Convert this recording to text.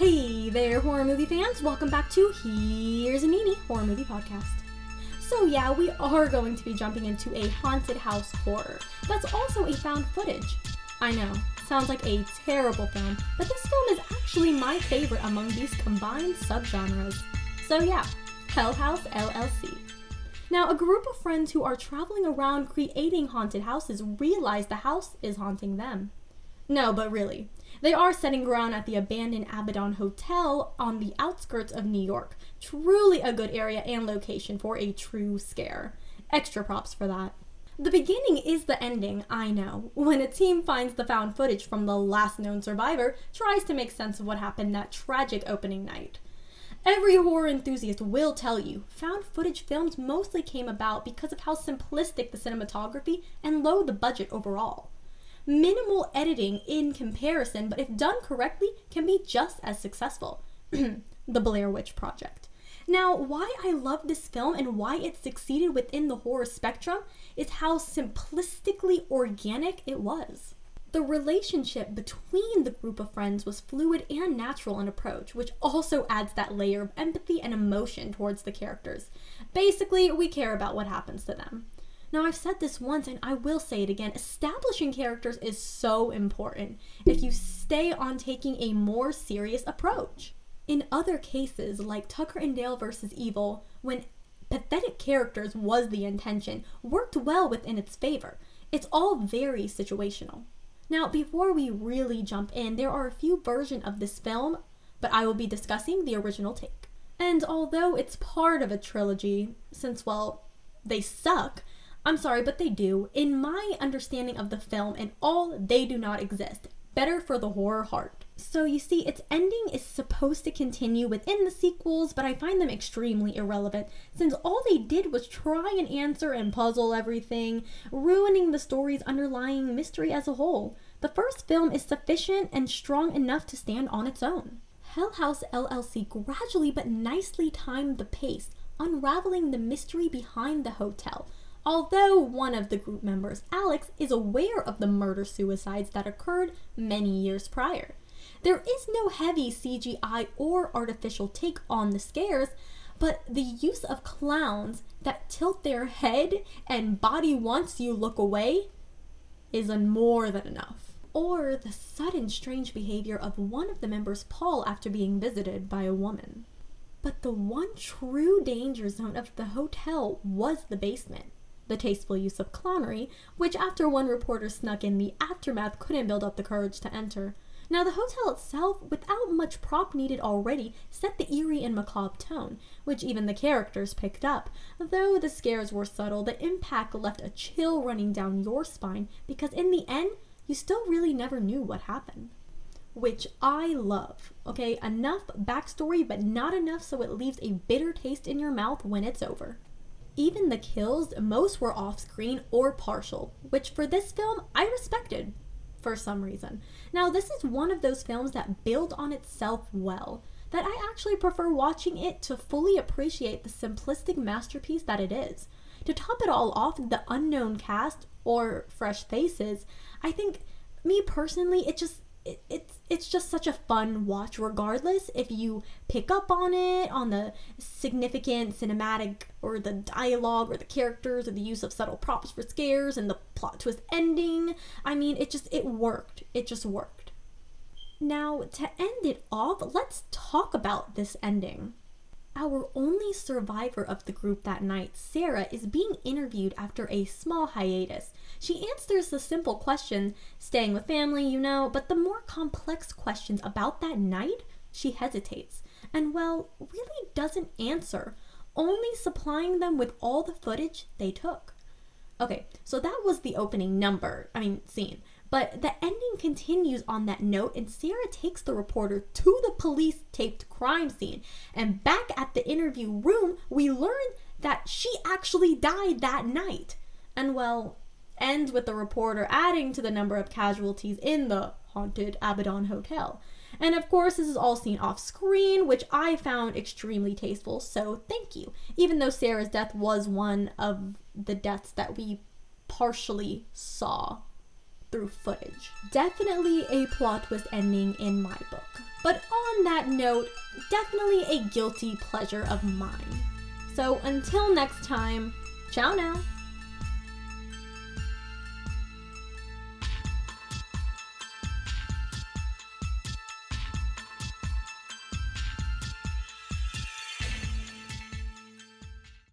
Hey there, horror movie fans! Welcome back to Here's a Nini Horror Movie Podcast. So, yeah, we are going to be jumping into a haunted house horror that's also a found footage. I know, sounds like a terrible film, but this film is actually my favorite among these combined subgenres. So, yeah, Hell House LLC. Now, a group of friends who are traveling around creating haunted houses realize the house is haunting them. No, but really, they are setting ground at the abandoned Abaddon Hotel on the outskirts of New York. Truly a good area and location for a true scare. Extra props for that. The beginning is the ending, I know, when a team finds the found footage from the last known survivor, tries to make sense of what happened that tragic opening night. Every horror enthusiast will tell you, found footage films mostly came about because of how simplistic the cinematography and low the budget overall minimal editing in comparison, but if done correctly, can be just as successful. the Blair Witch Project. Now, why I love this film and why it succeeded within the horror spectrum is how simplistically organic it was. The relationship between the group of friends was fluid and natural in approach, which also adds that layer of empathy and emotion towards the characters. Basically, we care about what happens to them. Now, I've said this once and I will say it again establishing characters is so important if you stay on taking a more serious approach. In other cases, like Tucker and Dale versus Evil, when pathetic characters was the intention, worked well within its favor. It's all very situational. Now, before we really jump in, there are a few versions of this film, but I will be discussing the original take. And although it's part of a trilogy, since, well, they suck, I'm sorry, but they do. In my understanding of the film and all, they do not exist. Better for the horror heart. So you see, its ending is supposed to continue within the sequels, but I find them extremely irrelevant since all they did was try and answer and puzzle everything, ruining the story's underlying mystery as a whole. The first film is sufficient and strong enough to stand on its own. Hell House LLC gradually but nicely timed the pace, unraveling the mystery behind the hotel Although one of the group members, Alex, is aware of the murder suicides that occurred many years prior. There is no heavy CGI or artificial take on the scares, but the use of clowns that tilt their head and body once you look away is more than enough. Or the sudden strange behavior of one of the members, Paul, after being visited by a woman. But the one true danger zone of the hotel was the basement the tasteful use of clownery, which after one reporter snuck in the aftermath couldn't build up the courage to enter. Now, the hotel itself, without much prop needed already, set the eerie and macabre tone, which even the characters picked up. Though the scares were subtle, the impact left a chill running down your spine because, in the end, you still really never knew what happened. Which I love. Okay, enough backstory, but not enough so it leaves a bitter taste in your mouth when it's over. Even the kills, most were off screen or partial, which for this film I respected for some reason. Now, this is one of those films that build on itself well, that I actually prefer watching it to fully appreciate the simplistic masterpiece that it is. To top it all off, the unknown cast or fresh faces, I think me personally, it just it, it's it's just such a fun watch regardless if you pick up on it on the significant cinematic or the dialogue or the characters or the use of subtle props for scares and the plot twist ending. I mean it just it worked. It just worked. Now to end it off let's talk about this ending our only survivor of the group that night, Sarah, is being interviewed after a small hiatus. She answers the simple question, staying with family, you know, but the more complex questions about that night, she hesitates. And, well, really doesn't answer, only supplying them with all the footage they took. Okay, so that was the opening number, I mean, scene. But the ending continues on that note, and Sarah takes the reporter to the police taped crime scene. And back at the interview room, we learn that she actually died that night. And well, ends with the reporter adding to the number of casualties in the haunted Abaddon Hotel. And of course, this is all seen off screen, which I found extremely tasteful, so thank you. Even though Sarah's death was one of the deaths that we partially saw through footage. Definitely a plot twist ending in my book. But on that note, definitely a guilty pleasure of mine. So until next time, ciao now.